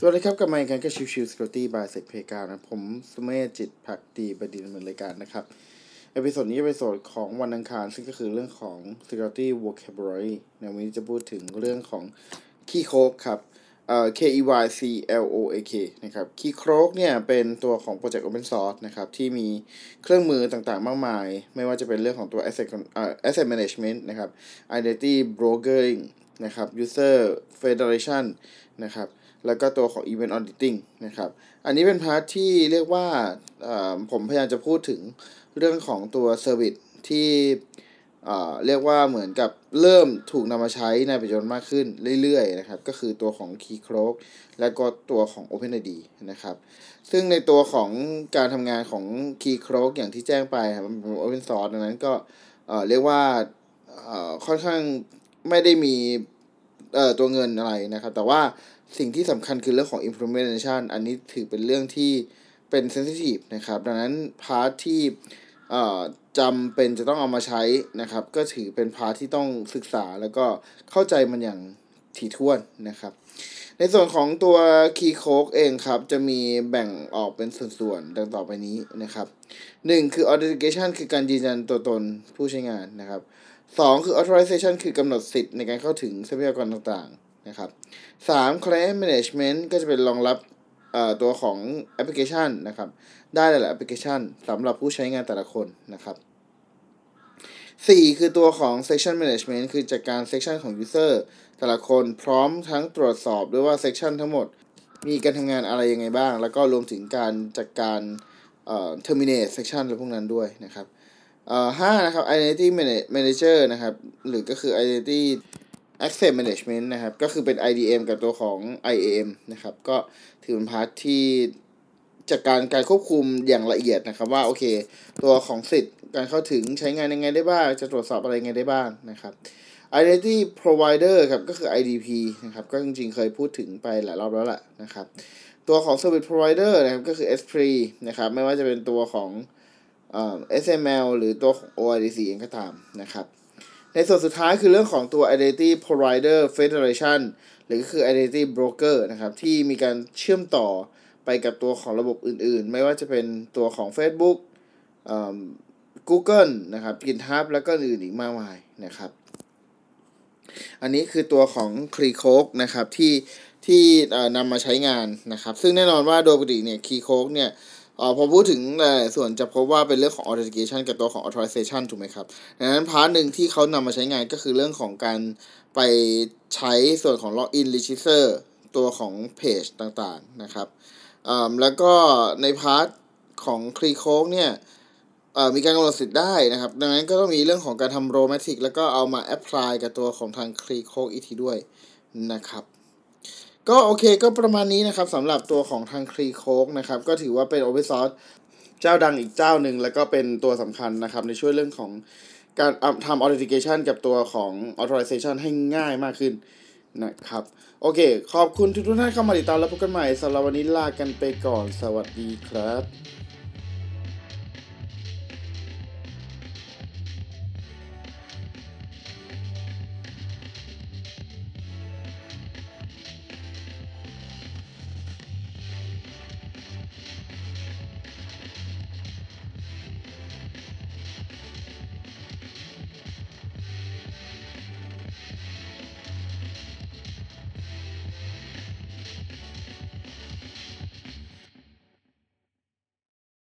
สวัสดีครับกลับมาอีกครั้งกับชิวชิว Security by SecPlayground นะ ผมสุเมธจิตภักดีบดินทร์ดำเนินรายการนะครับ episode นี้เป็น episode ของวันอังคาร ซึ่งก็คือเรื่องของ Security Vocabulary ในวันนี้จะพูดถึงเรื่องของ Key Cloak ครับเอ่อ K E Y C L O A K นะครับ Key Cloak เนี่ยเป็นตัวของ project Open Source นะครับที่มีเครื่องมือต่างๆ มากมาย ไม่ว่าจะเป็นเรื่องของตัว Asset เอ่อ Asset Management นะครับ Identity Brokering นะครับ User Federation นะครับ แล้วก็ตัวของ Event Auditing นะครับ อันนี้เป็นพาร์ทที่เรียกว่าผมพยายามจะพูดถึงเรื่องของตัว Service ที่เรียกว่าเหมือนกับเริ่มถูกนำมาใช้ในประโยชน์มากขึ้นเรื่อยๆนะครับ ก็คือตัวของ Keycloak และก็ตัวของ OpenID นะครับ ซึ่งในตัวของการทำงานของ Keycloak อย่างที่แจ้งไปครับเป็น Open Source ดังนั้นก็เรียกว่าค่อนข้างไม่ได้มีตัวเงินอะไรนะครับ แต่ว่า สิ่งที่สำคัญคือเรื่องของ implementation อันนี้ถือเป็นเรื่องที่เป็น sensitive นะครับ ดังนั้น part ที่จำเป็นจะต้องเอามาใช้นะครับ ก็ถือเป็น part ที่ต้องศึกษาแล้วก็เข้าใจมันอย่างถี่ถ้วนนะครับ ในส่วนของตัว Keycloak เองครับ จะมีแบ่งออกเป็นส่วนๆดังต่อไปนี้นะครับ 1 คือ authentication คือการยืนยันตัวตนผู้ใช้งานนะครับ 2 คือ authorization คือกำหนดสิทธิ์ในการเข้าถึงทรัพยากรต่างๆ นะครับ3 client management ก็จะเป็นรองรับตัวของแอปพลิเคชันนะครับ ได้หลายแอปพลิเคชันสำหรับผู้ใช้งานแต่ละคนนะครับ4คือตัวของ section management คือจัดการ section ของ user แต่ละคนพร้อมทั้งตรวจสอบด้วยว่า section ทั้งหมดมีการทำงานอะไรยังไงบ้าง แล้วก็รวมถึงการจัดการ terminate section อะไรพวกนั้นด้วยนะครับห้านะครับ identity manager นะครับ หรือก็คือ identity access management นะครับ ก็คือเป็น IDM กับตัวของ IAM นะครับ ก็ถือเป็นพาร์ทที่จากการการควบคุมอย่างละเอียดนะครับว่าโอเค ตัวของสิทธิ์การเข้าถึงใช้งานยังไงได้บ้าง จะตรวจสอบอะไรยังไงได้บ้างนะครับ identity provider ครับก็คือ IDP นะครับ ก็จริงๆ เคยพูดถึงไปหลายรอบแล้วแหละนะครับ ตัวของ service provider นะครับก็คือ S3 นะครับ ไม่ว่าจะเป็นตัวของ SML หรือตัวของ OIDC เองก็ตามนะครับ ในส่วนสุดท้ายคือเรื่องของตัว Identity Provider Federation หรือคือ Identity Broker นะครับ ที่มีการเชื่อมต่อไปกับตัวของระบบอื่นๆ ไม่ว่าจะเป็นตัวของ Facebook Google นะครับ GitHub แล้วก็อื่นอีกมากมายนะครับ อันนี้คือตัวของ c r e e c o k นะครับที่ที่นำมาใช้งานนะครับ ซึ่งแน่นอนว่าโดยปกติเนี่ย c r e e c o k เนี่ย ออพอพูดถึงส่วนจะพบว่าเป็นเรื่องของ authentication กับตัวของ authorization ถูกไหมครับดังนั้นพาร์ทหนึ่งที่เขานำมาใช้งานก็คือเรื่องของการไปใช้ส่วนของ login register ตัวของเพจต่างๆนะครับแล้วก็ใน part ของ Keycloak เนี่ยมีการกำหนดสิทธิ์ได้นะครับ ดังนั้นก็ต้องมีเรื่องของการทำ role matrix แล้วก็เอามา apply กับตัวของทาง c r e e c o อีกทีด้วยนะครับ ก็โอเคก็ประมาณนี้นะครับสำหรับตัวของทาง Keycloak นะครับ ก็ถือว่าเป็น Open Source เจ้าดังอีกเจ้าหนึ่ง แล้วก็เป็นตัวสำคัญนะครับ ในช่วยเรื่องของการทำ authentication กับตัวของ authorization ให้ง่ายมากขึ้นนะครับ โอเค ขอบคุณทุกท่านเข้ามาติดตามแล้วพบกันใหม่สำหรับวันนี้ลากันไปก่อนสวัสดีครับ